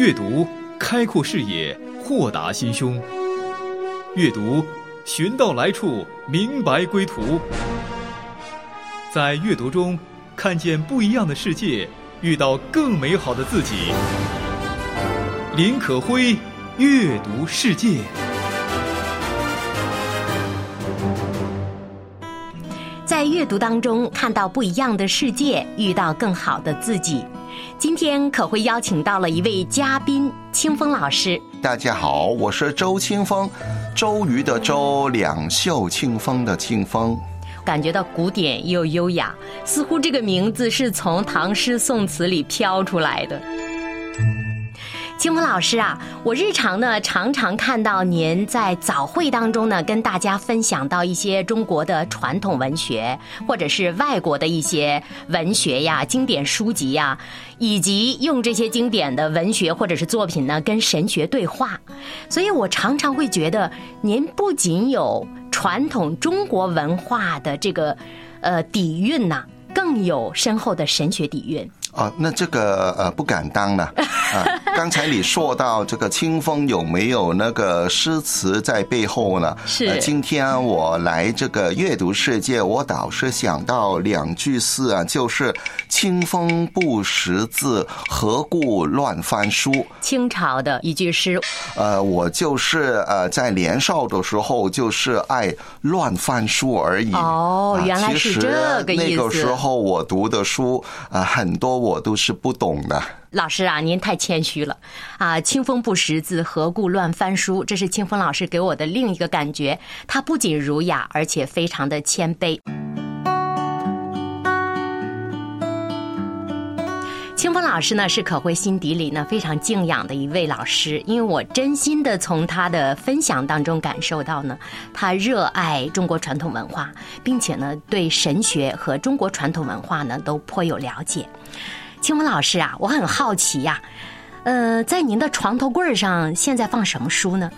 阅读开阔视野，豁达心胸；阅读寻到来处，明白归途。在阅读中看见不一样的世界，遇到更美好的自己。林可辉，阅读世界。在阅读当中看到不一样的世界，遇到更好的自己。今天可会邀请到了一位嘉宾，清风老师。大家好，我是周清风，周瑜的周，两袖清风的清风。感觉到古典又优雅，似乎这个名字是从唐诗宋词里飘出来的。清风老师啊，我日常呢常常看到您在早会当中呢跟大家分享到一些中国的传统文学，或者是外国的一些文学呀、经典书籍呀，以及用这些经典的文学或者是作品呢跟神学对话。所以我常常会觉得，您不仅有传统中国文化的这个呃底蕴呐，更有深厚的神学底蕴。哦，那这个呃不敢当了。啊，刚才你说到这个清风有没有那个诗词在背后呢？是。今天我来这个阅读世界，我倒是想到两句诗啊，就是“清风不识字，何故乱翻书”。清朝的一句诗。呃，我就是呃在年少的时候就是爱乱翻书而已。哦，原来是这个意思。那个时候我读的书啊，很多我都是不懂的。老师啊，您太谦虚了，啊，清风不识字，何故乱翻书？这是清风老师给我的另一个感觉。他不仅儒雅，而且非常的谦卑。清风老师呢，是可会心底里呢非常敬仰的一位老师，因为我真心的从他的分享当中感受到呢，他热爱中国传统文化，并且呢对神学和中国传统文化呢都颇有了解。清风老师啊，我很好奇呀，呃，在您的床头柜上现在放什么书呢？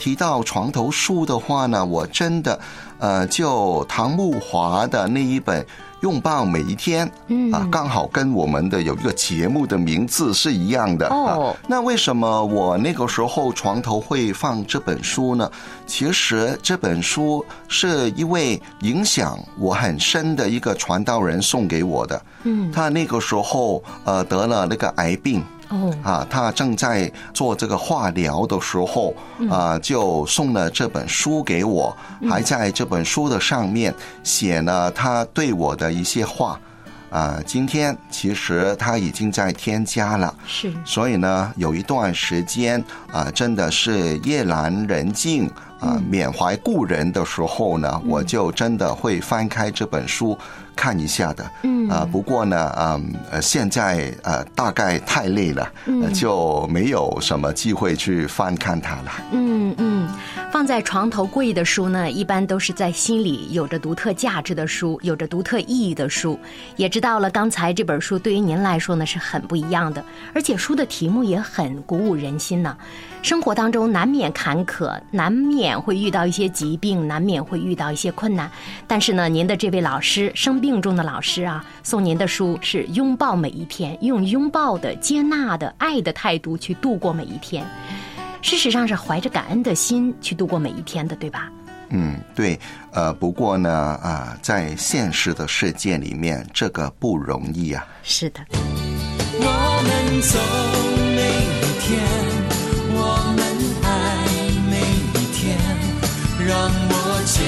提到床头书的话呢，我真的，呃，就唐慕华的那一本《拥抱每一天》，嗯啊，刚好跟我们的有一个节目的名字是一样的哦。那为什么我那个时候床头会放这本书呢？其实这本书是一位影响我很深的一个传道人送给我的。嗯，他那个时候呃得了那个癌病。哦，啊，他正在做这个化疗的时候，啊，就送了这本书给我，还在这本书的上面写了他对我的一些话，啊，今天其实他已经在添加了，是，所以呢，有一段时间啊，真的是夜阑人静啊，缅怀故人的时候呢，我就真的会翻开这本书。看一下的，嗯啊，不过呢，嗯，呃，现在呃，大概太累了，嗯，就没有什么机会去翻看它了。嗯嗯，放在床头柜的书呢，一般都是在心里有着独特价值的书，有着独特意义的书。也知道了，刚才这本书对于您来说呢是很不一样的，而且书的题目也很鼓舞人心呢。生活当中难免坎坷，难免会遇到一些疾病，难免会遇到一些困难。但是呢，您的这位老师，生病中的老师啊，送您的书是拥抱每一天，用拥抱的、接纳的、爱的态度去度过每一天。事实上是怀着感恩的心去度过每一天的，对吧？嗯，对。呃，不过呢，啊，在现实的世界里面，这个不容易啊。是的。我们走每一天。我们爱每一天，让我接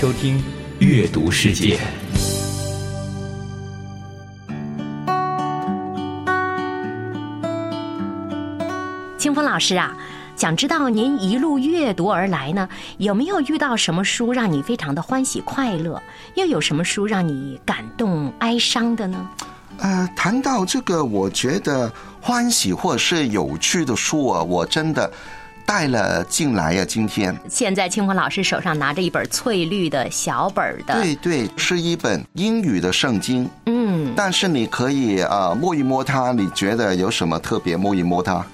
收听《阅读世界》。清风老师啊，想知道您一路阅读而来呢，有没有遇到什么书让你非常的欢喜快乐？又有什么书让你感动哀伤的呢？呃，谈到这个，我觉得欢喜或是有趣的书啊，我真的。带了进来呀、今天，现在清风老师手上拿着一本翠绿的小本儿的，对对，是一本英语的圣经，嗯，但是你可以啊、摸一摸它，你觉得有什么特别？摸一摸它，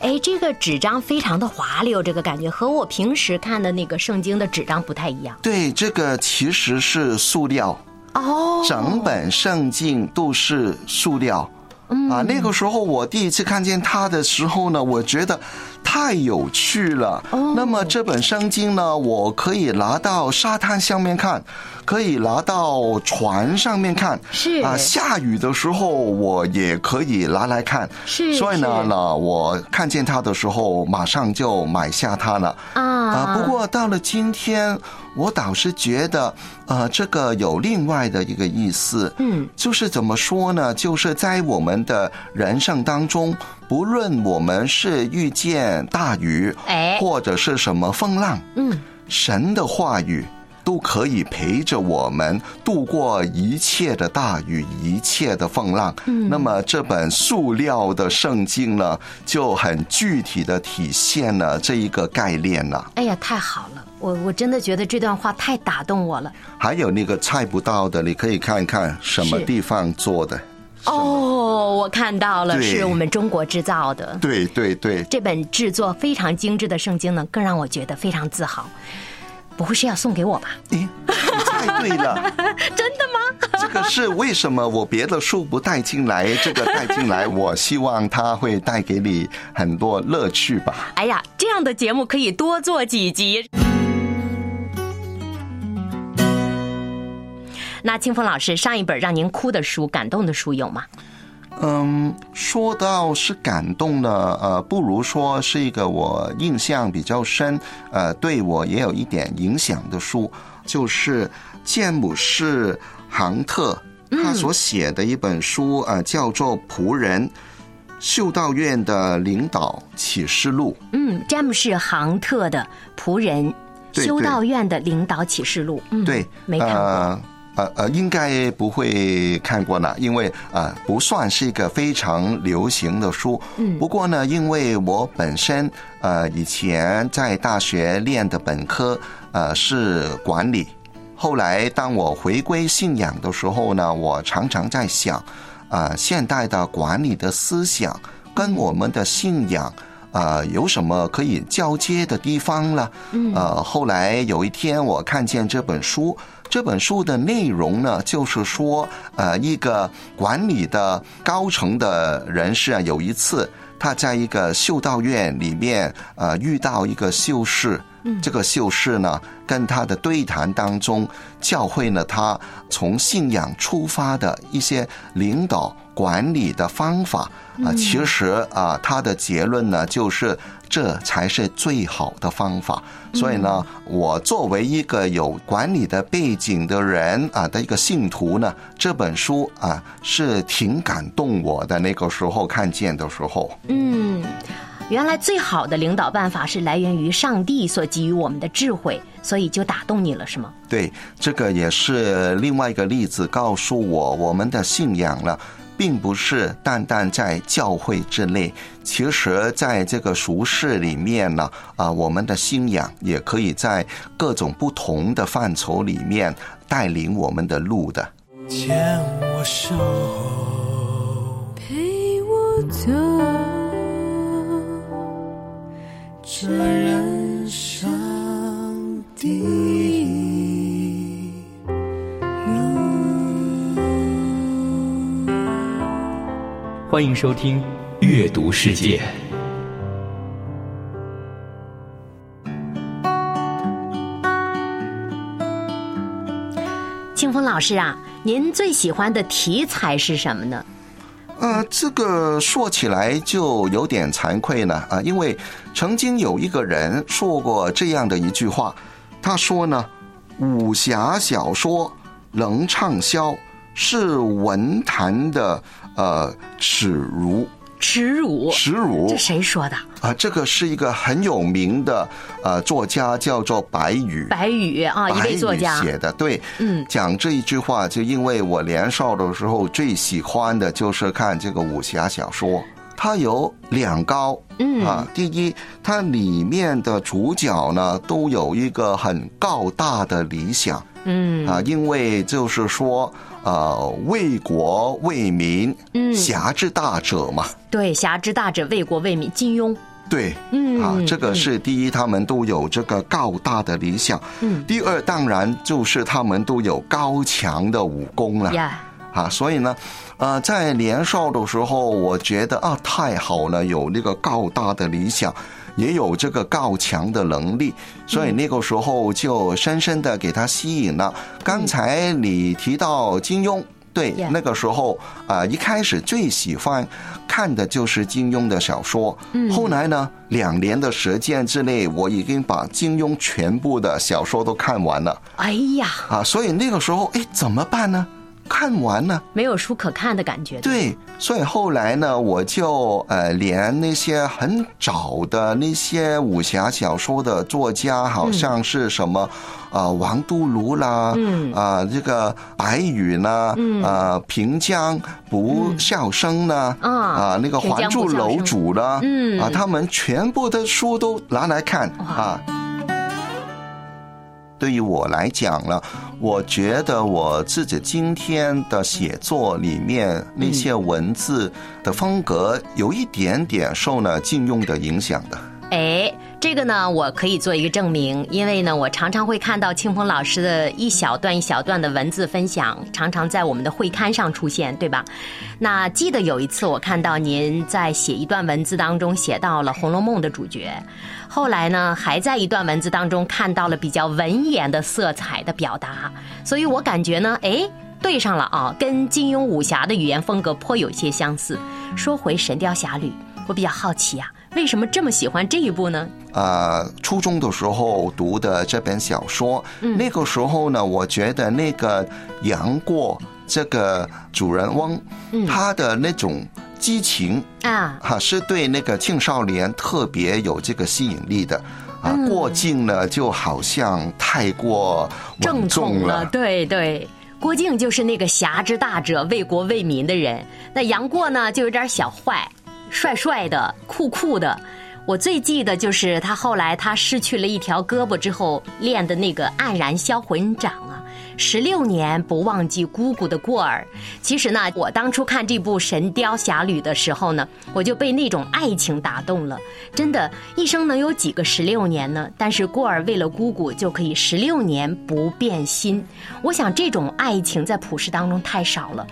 哎，这个纸张非常的滑溜，这个感觉和我平时看的那个圣经的纸张不太一样。对，这个其实是塑料，哦，整本圣经都是塑料。嗯。啊，那个时候我第一次看见它的时候呢，我觉得太有趣了。哦那么这本圣经呢，我可以拿到沙滩上面看，可以拿到船上面看。是啊，下雨的时候我也可以拿来看。是所以呢，我看见它的时候，马上就买下它了。啊啊，不过到了今天，我倒是觉得，呃，这个有另外的一个意思，嗯，就是怎么说呢？就是在我们的人生当中，不论我们是遇见大雨，哎或者是什么风浪，嗯，神的话语。都可以陪着我们度过一切的大雨，一切的风浪。嗯，那么这本塑料的圣经呢，就很具体的体现了这一个概念了。哎呀，太好了，我我真的觉得这段话太打动我了。还有那个猜不到的，你可以看看什么地方做的。哦，我看到了，是我们中国制造的。对对对，这本制作非常精致的圣经呢，更让我觉得非常自豪。不会是要送给我吧？诶，你猜对了，真的吗？这个是为什么我别的书不带进来，这个带进来，我希望它会带给你很多乐趣吧。哎呀，这样的节目可以多做几集。那清风老师，上一本让您哭的书、感动的书有吗？嗯，说到是感动呢，呃，不如说是一个我印象比较深，呃，对我也有一点影响的书，就是詹姆士·杭特他所写的一本书，呃，叫做《仆人修道院的领导启示录》。嗯，詹姆士·杭特的《仆人对修道院的领导启示录》。嗯，对，没看过。呃呃呃，应该不会看过呢，因为呃不算是一个非常流行的书。嗯不过呢，因为我本身呃以前在大学练的本科呃是管理，后来当我回归信仰的时候呢，我常常在想，啊，现代的管理的思想跟我们的信仰。呃，有什么可以交接的地方呢？呃，后来有一天我看见这本书，这本书的内容呢，就是说，呃，一个管理的高层的人士啊，有一次他在一个修道院里面，呃，遇到一个修士，这个修士呢，跟他的对谈当中，教会了他从信仰出发的一些领导管理的方法啊、其实啊，他的结论呢，就是这才是最好的方法。所以呢，我作为一个有管理的背景的人啊的一个信徒呢，这本书啊是挺感动我的。那个时候看见的时候，嗯，原来最好的领导办法是来源于上帝所给予我们的智慧，所以就打动你了，是吗？对，这个也是另外一个例子，告诉我我们的信仰呢，并不是单单在教会之内，其实在这个俗世里面呢，啊，我们的信仰也可以在各种不同的范畴里面带领我们的路的。牵我手，陪我走这人生的欢迎收听《阅读世界》。清风老师啊，您最喜欢的题材是什么呢？呃，这个说起来就有点惭愧呢啊，因为曾经有一个人说过这样的一句话，他说呢，武侠小说能畅销是文坛的呃耻辱，耻辱，耻辱这谁说的？啊，这个是一个很有名的呃作家，叫做白宇。白宇啊，一白宇位作家。写的，对，嗯讲这一句话，就因为我年少的时候最喜欢的就是看这个武侠小说，它有两高，嗯啊，第一，它里面的主角呢都有一个很高大的理想，嗯啊，因为就是说，呃，为国为民，嗯侠之大者嘛，对，侠之大者，为国为民，金庸。对，嗯啊，这个是第一，他们都有这个高大的理想。嗯第二，当然就是他们都有高强的武功了。呀，啊，所以呢，呃，在年少的时候，我觉得啊，太好了，有那个高大的理想，也有这个告强的能力，所以那个时候就深深的给他吸引了。刚才你提到金庸。对那个时候啊、一开始最喜欢看的就是金庸的小说。嗯后来呢，两年的时间之内，我已经把金庸全部的小说都看完了哎呀，啊。所以那个时候，哎，怎么办呢？看完了。没有书可看的感觉。对，所以后来呢，我就呃，连那些很早的那些武侠小说的作家，好像是什么，呃，王都庐啦，嗯。啊、这个白羽呢，嗯。呃，平江不笑生呢，啊啊，那个还珠楼主呢，嗯。啊，他们全部的书都拿来看啊。对于我来讲呢，我觉得我自己今天的写作里面那些文字的风格，有一点点受了金庸的影响的。哎，这个呢，我可以做一个证明，因为呢，我常常会看到庆丰老师的一小段一小段的文字分享，常常在我们的会刊上出现，对吧？那记得有一次我看到您在写一段文字当中写到了《红楼梦》的主角，后来呢，还在一段文字当中看到了比较文言的色彩的表达，所以我感觉呢，哎。对上了啊，跟金庸武侠的语言风格颇有些相似。说回《神雕侠侣》，我比较好奇啊，为什么这么喜欢这一部呢？啊，初中的时候读的这本小说，嗯那个时候呢，我觉得那个杨过这个主人翁，嗯他的那种激情啊，哈、是对那个青少年特别有这个吸引力的。啊，嗯过境呢就好像太过正重统了，对对。郭靖就是那个侠之大者、为国为民的人，那杨过呢就有点小坏，帅帅的、酷酷的。我最记得就是他后来他失去了一条胳膊之后练的那个黯然销魂掌啊，十六年不忘记姑姑的过儿。其实呢，我当初看这部《神雕侠侣》的时候呢，我就被那种爱情打动了。真的，一生能有几个十六年呢？但是过儿为了姑姑就可以十六年不变心。我想这种爱情在普世当中太少了。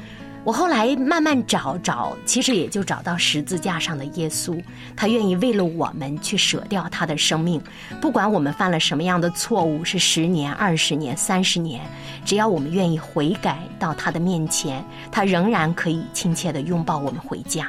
我后来慢慢找找，其实也就找到十字架上的耶稣，他愿意为了我们去舍掉他的生命，不管我们犯了什么样的错误，是十年、二十年、三十年，只要我们愿意悔改到他的面前，他仍然可以亲切的拥抱我们回家。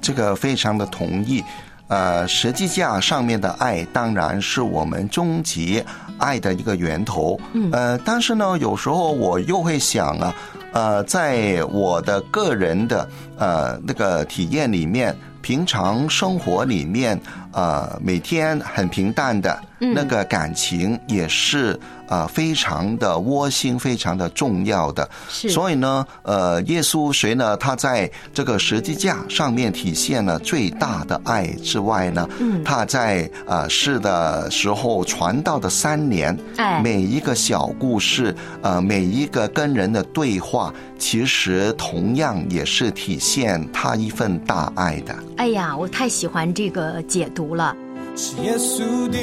这个非常的同意。呃，十字架上面的爱当然是我们终极爱的一个源头。嗯，呃，但是呢，有时候我又会想啊，呃，在我的个人的呃那个体验里面，平常生活里面，呃，每天很平淡的那个感情也是呃非常的窝心，非常的重要的。是所以呢，呃，耶稣谁呢？他在这个十字架上面体现了最大的爱之外呢，嗯他在呃世的时候传道的三年，哎每一个小故事，呃，每一个跟人的对话，其实同样也是体现他一份大爱的。哎呀，我太喜欢这个解读了。是耶稣的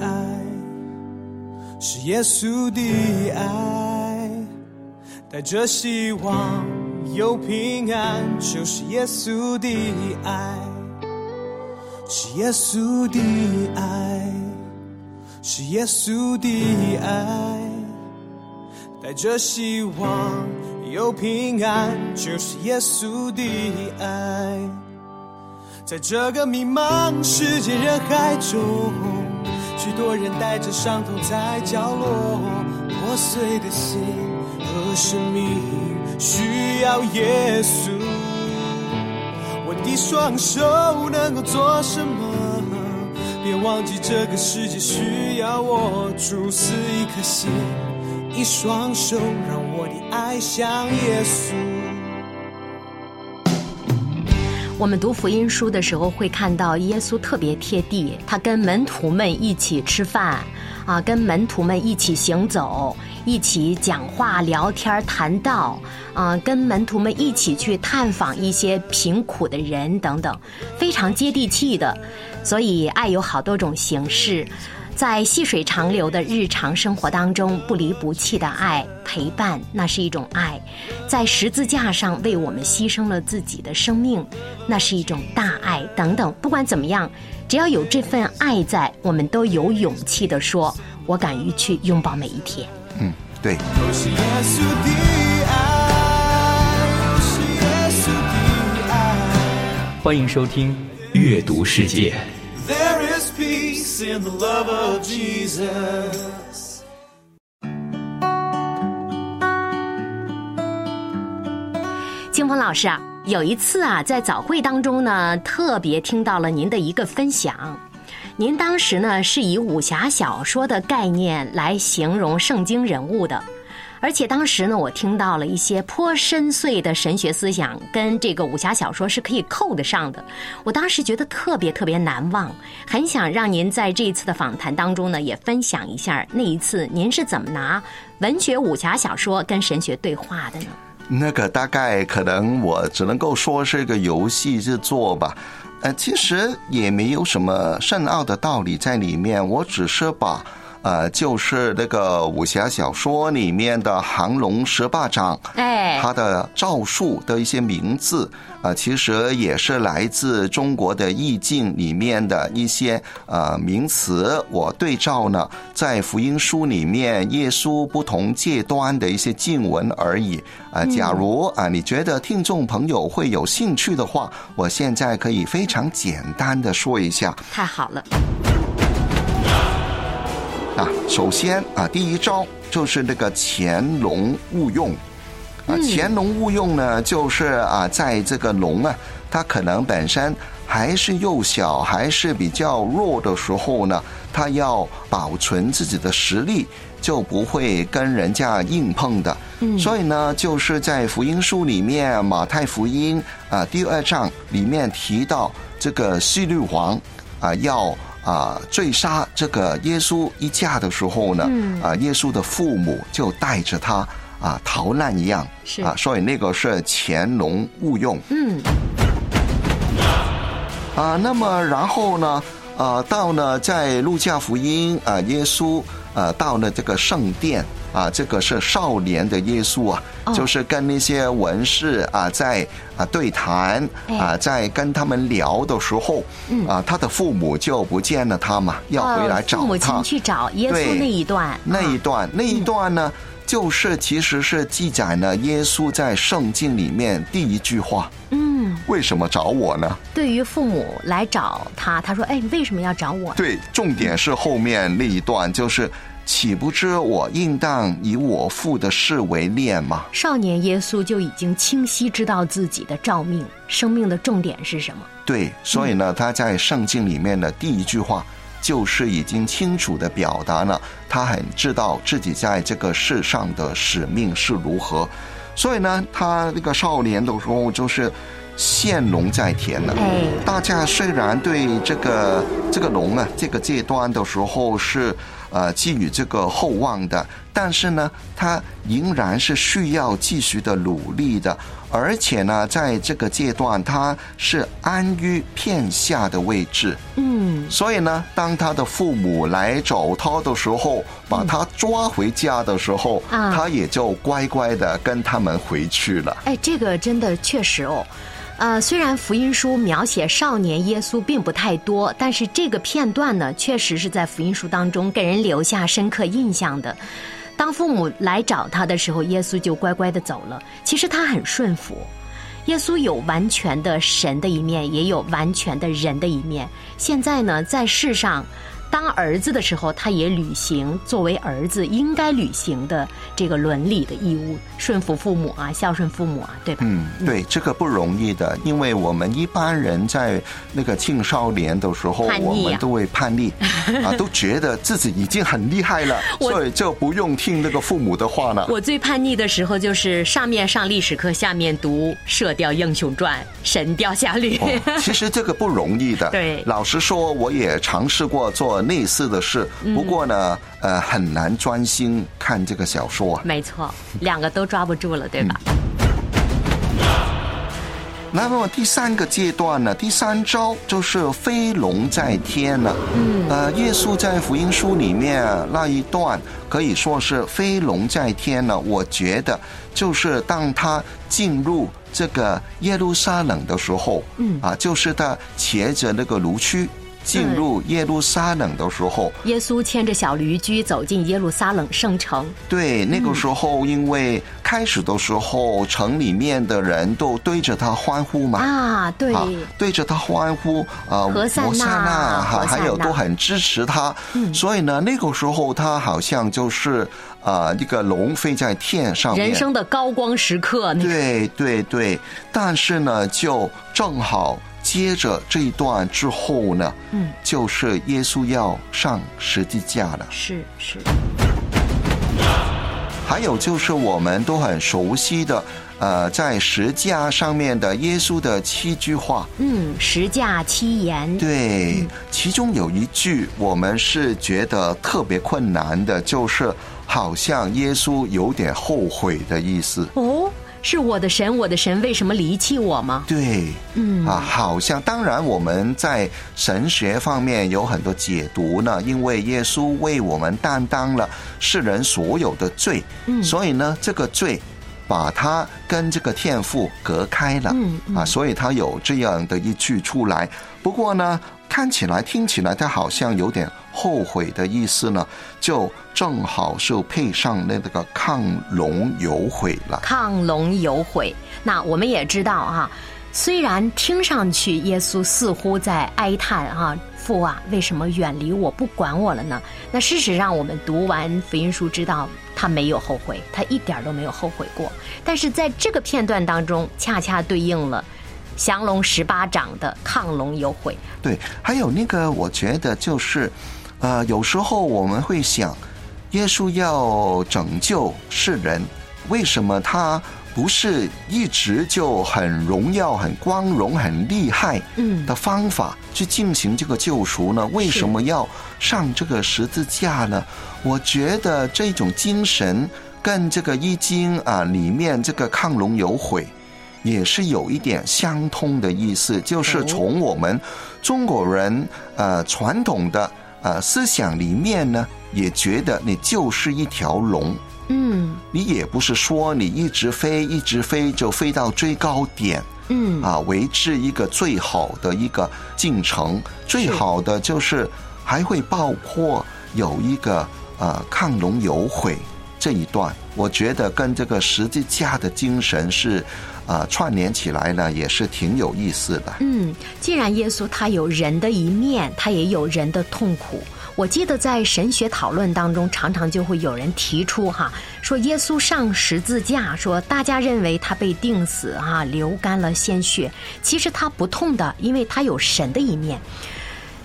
爱，是耶稣的爱，带着希望有平安，就是耶稣的爱，是耶稣的爱，是耶稣的爱，带着希望有平安，就是耶稣的爱。在这个迷茫世界人海中，许多人带着伤痛在角落，破碎的心和生命需要耶稣。我的双手能够做什么？别忘记这个世界需要我，主死一颗心，一双手，让我的爱像耶稣。我们读福音书的时候会看到耶稣特别贴地，他跟门徒们一起吃饭，啊，跟门徒们一起行走，一起讲话、聊天、谈道，啊，跟门徒们一起去探访一些贫苦的人等等，非常接地气的。所以，爱有好多种形式。在细水长流的日常生活当中，不离不弃的爱陪伴，那是一种爱；在十字架上为我们牺牲了自己的生命，那是一种大爱。等等，不管怎么样，只要有这份爱在，我们都有勇气的说：“我敢于去拥抱每一天。”嗯，对。都是耶稣的爱，都是耶稣的爱。欢迎收听《阅读世界》。There is peace in the love of Jesus. 清风老师啊，有一次啊，在早会当中呢，特别听到了您的一个分享。您当时呢是以武侠小说的概念来形容圣经人物的，而且当时呢，我听到了一些颇深邃的神学思想，跟这个武侠小说是可以扣得上的。我当时觉得特别特别难忘，很想让您在这一次的访谈当中呢，也分享一下那一次您是怎么拿文学武侠小说跟神学对话的呢？那个大概可能我只能够说是一个游戏制作吧，呃，其实也没有什么深奥的道理在里面，我只是把。呃，就是那个武侠小说里面的降龙十八掌，哎，它的诏书的一些名字啊、呃，其实也是来自中国的意境里面的一些呃名词。我对照呢，在福音书里面耶稣不同阶段的一些经文而已啊、呃。假如啊、呃，你觉得听众朋友会有兴趣的话，我现在可以非常简单的说一下。太好了。啊，首先啊，第一招就是那个潜龙勿用。啊，潜龙勿用呢，就是啊，在这个龙啊，它可能本身还是幼小，还是比较弱的时候呢，它要保存自己的实力，就不会跟人家硬碰的。嗯，所以呢，就是在福音书里面，马太福音啊第二章里面提到这个希律王啊要。啊，追杀这个耶稣一家的时候呢，嗯、啊，耶稣的父母就带着他啊逃难一样，啊，所以那个是潜龙勿用。嗯。啊，那么然后呢，呃，到呢在路加福音啊，耶稣呃到了这个圣殿。啊，这个是少年的耶稣啊，哦、就是跟那些文士啊在啊对谈啊，在跟他们聊的时候，嗯、啊，他的父母就不见了他嘛，要回来找他。父母亲去找耶稣那一段，那一段，啊、那一段呢，就是其实是记载了耶稣在圣经里面第一句话。嗯，为什么找我呢？对于父母来找他，他说：“哎，你为什么要找我？”对，重点是后面那一段，就是。岂不知我应当以我父的事为念吗？少年耶稣就已经清晰知道自己的照命，生命的重点是什么？对，所以呢，他在圣经里面的第一句话，就是已经清楚的表达了，他很知道自己在这个世上的使命是如何。所以呢，他那个少年的时候就是现龙在田了。哎，大家虽然对这个这个龙啊这个阶段的时候是。呃，寄予这个厚望的，但是呢，他仍然是需要继续的努力的，而且呢，在这个阶段，他是安于片下的位置。嗯，所以呢，当他的父母来找他的时候，把他抓回家的时候，嗯、他也就乖乖的跟他们回去了。哎，这个真的确实哦。呃，虽然福音书描写少年耶稣并不太多，但是这个片段呢，确实是在福音书当中给人留下深刻印象的。当父母来找他的时候，耶稣就乖乖的走了。其实他很顺服。耶稣有完全的神的一面，也有完全的人的一面。现在呢，在世上，当儿子的时候，他也履行作为儿子应该履行的这个伦理的义务，顺服父母啊，孝顺父母啊，对吧？嗯，对，这个不容易的，因为我们一般人在那个青少年的时候，叛逆啊我们都会叛逆啊，都觉得自己已经很厉害了，所以就不用听那个父母的话了。我最叛逆的时候，就是上面上历史课，下面读《射雕英雄传》《神雕侠侣》哦其实这个不容易的。对老实说，我也尝试过做类似的事，嗯不过呢，呃，很难专心看这个小说啊。没错，两个都抓不住了，对吧？那么第三个阶段呢，第三招就是飞龙在天了。嗯，呃，耶稣在福音书里面那一段可以说是飞龙在天了。我觉得就是当他进入这个耶路撒冷的时候，嗯，啊，就是他骑着那个驴驹进入耶路撒冷的时候，耶稣牵着小驴驹走进耶路撒冷圣城，对，那个时候因为开始的时候城里面的人都对着他欢呼嘛。啊，对，啊，对着他欢呼，呃，何塞纳摩纳哈，何塞纳还有都很支持他。嗯。所以呢，那个时候他好像就是啊，一个龙飞在天上面。人生的高光时刻，那个。对对对，但是呢，就正好接着这一段之后呢，嗯，就是耶稣要上十字架了。是是，还有就是我们都很熟悉的，呃，在十字架上面的耶稣的七句话。嗯，十架七言，对，其中有一句我们是觉得特别困难的，就是好像耶稣有点后悔的意思。哦，是我的神，我的神，为什么离弃我吗？对，嗯啊，好像当然我们在神学方面有很多解读呢，因为耶稣为我们担当了世人所有的罪，嗯所以呢，这个罪把他跟这个天赋隔开了，嗯嗯啊，所以他有这样的一句出来。不过呢，看起来听起来他好像有点后悔的意思呢，就正好是配上那个亢龙有悔了。亢龙有悔。那我们也知道啊，虽然听上去耶稣似乎在哀叹啊，父啊，为什么远离我不管我了呢？那事实上，我们读完福音书知道他没有后悔，他一点都没有后悔过。但是在这个片段当中，恰恰对应了降龙十八掌的亢龙有悔。对，还有那个，我觉得就是，呃，有时候我们会想，耶稣要拯救世人，为什么他不是一直就很荣耀、很光荣、很厉害嗯的方法去进行这个救赎呢？为什么要上这个十字架呢？我觉得这种精神跟这个易经啊里面这个亢龙有悔。也是有一点相通的意思，就是哦从我们中国人呃传统的呃思想里面呢，也觉得你就是一条龙，嗯你也不是说你一直飞一直飞就飞到最高点嗯啊，维持一个最好的一个进程。最好的就是还会包括有一个呃亢龙有悔这一段，我觉得跟这个十字架的精神是呃串联起来呢，也是挺有意思的。嗯，既然耶稣他有人的一面，他也有人的痛苦。我记得在神学讨论当中，常常就会有人提出哈，说耶稣上十字架，说大家认为他被钉死哈、流干了鲜血，其实他不痛的，因为他有神的一面。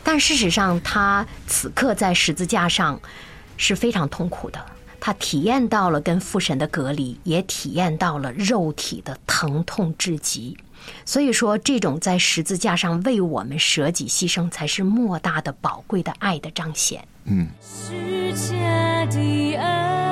但事实上，他此刻在十字架上是非常痛苦的。他体验到了跟父神的隔离，也体验到了肉体的疼痛至极。所以说，这种在十字架上为我们舍己牺牲，才是莫大的宝贵的爱的彰显。嗯，世界的爱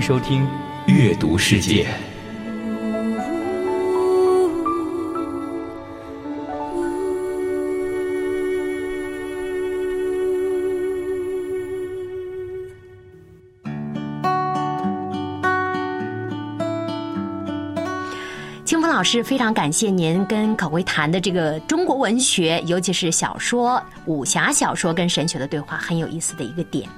收听阅读世界，清风老师非常感谢您跟可为谈的这个中国文学，尤其是小说，武侠小说跟神学的对话很有意思的一个点。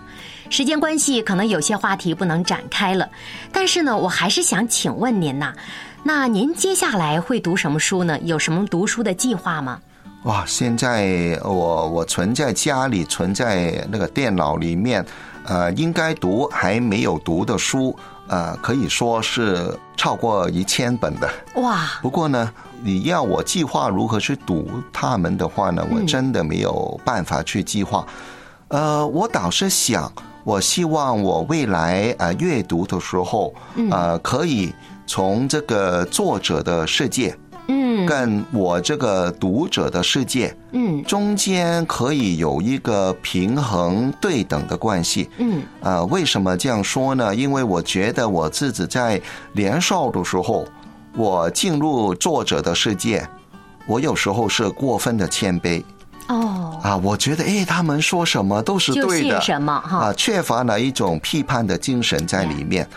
时间关系，可能有些话题不能展开了，但是呢，我还是想请问您呐，那您接下来会读什么书呢？有什么读书的计划吗？哇，现在我我存在家里，存在那个电脑里面，呃，应该读还没有读的书，呃，可以说是超过一千本的。哇，不过呢，你要我计划如何去读他们的话呢，我真的没有办法去计划。呃，我倒是想，我希望我未来啊阅读的时候，呃，可以从这个作者的世界。嗯跟我这个读者的世界嗯中间可以有一个平衡对等的关系。嗯啊，为什么这样说呢？因为我觉得我自己在年少的时候，我进入作者的世界，我有时候是过分的谦卑哦，啊，我觉得哎，他们说什么都是对的，什么哈？啊，缺乏了一种批判的精神在里面。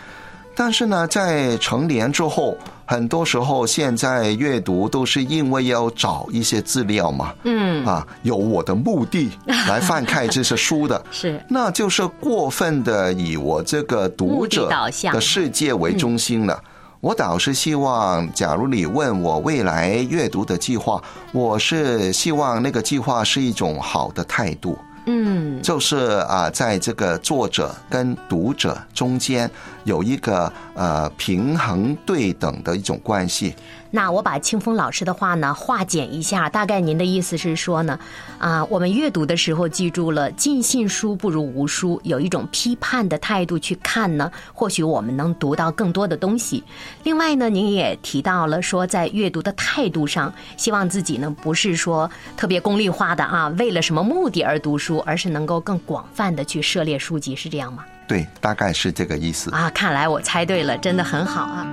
但是呢，在成年之后，很多时候现在阅读都是因为要找一些资料嘛，嗯，啊，有我的目的来翻开这些书的，是。那就是过分的以我这个读者的世界为中心了。我倒是希望，假如你问我未来阅读的计划，我是希望那个计划是一种好的态度。嗯就是啊，在这个作者跟读者中间有一个呃平衡对等的一种关系。那我把清风老师的话呢化简一下，大概您的意思是说呢，啊，我们阅读的时候记住了“尽信书不如无书”，有一种批判的态度去看呢，或许我们能读到更多的东西。另外呢，您也提到了说，在阅读的态度上，希望自己呢不是说特别功利化的啊，为了什么目的而读书，而是能够更广泛的去涉猎书籍，是这样吗？对，大概是这个意思。啊，看来我猜对了，真的很好啊。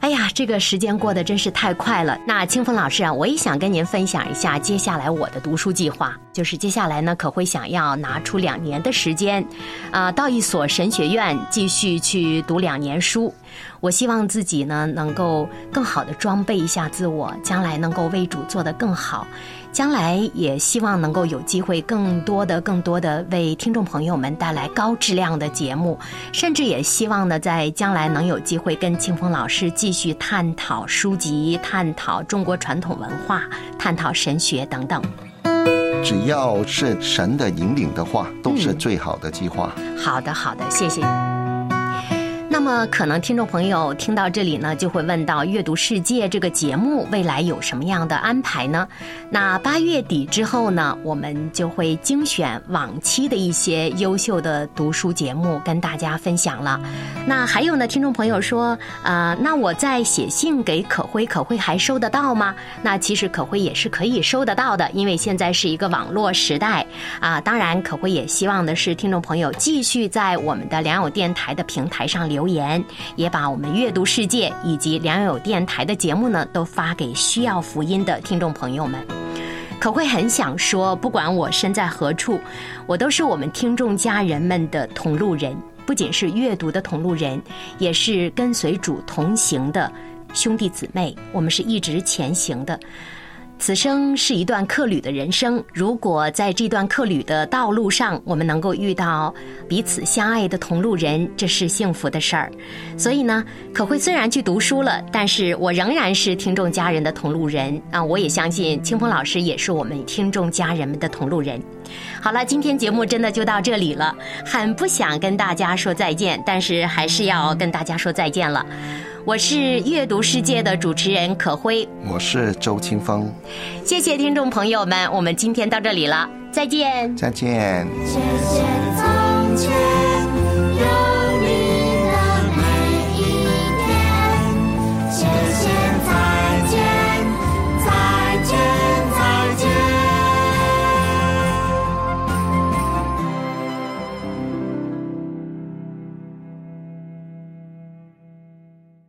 哎呀，这个时间过得真是太快了。那清风老师啊，我也想跟您分享一下接下来我的读书计划。就是接下来呢，可会想要拿出两年的时间，啊、到一所神学院继续去读两年书。我希望自己呢，能够更好的装备一下自我，将来能够为主做得更好。将来也希望能够有机会更多的、更多的为听众朋友们带来高质量的节目，甚至也希望呢，在将来能有机会跟清风老师继续探讨书籍、探讨中国传统文化、探讨神学等等。只要是神的引领的话，都是最好的计划。好的，好的，谢谢。那么，可能听众朋友听到这里呢，就会问到《阅读世界》这个节目未来有什么样的安排呢？那八月底之后呢，我们就会精选往期的一些优秀的读书节目跟大家分享了。那还有呢，听众朋友说，啊、那我在写信给可辉，可辉还收得到吗？那其实可辉也是可以收得到的，因为现在是一个网络时代啊。当然，可辉也希望的是听众朋友继续在我们的良友电台的平台上留，言也把我们阅读世界以及良友电台的节目呢，都发给需要福音的听众朋友们。可会很想说，不管我身在何处，我都是我们听众家人们的同路人，不仅是阅读的同路人，也是跟随主同行的兄弟姊妹，我们是一直前行的。此生是一段客旅的人生，如果在这段客旅的道路上，我们能够遇到彼此相爱的同路人，这是幸福的事儿。所以呢，可慧虽然去读书了，但是我仍然是听众家人的同路人啊！我也相信清风老师也是我们听众家人们的同路人。好了，今天节目真的就到这里了，很不想跟大家说再见，但是还是要跟大家说再见了。我是阅读世界的主持人可辉，我是周清风，谢谢听众朋友们，我们今天到这里了，再见。再见。谢谢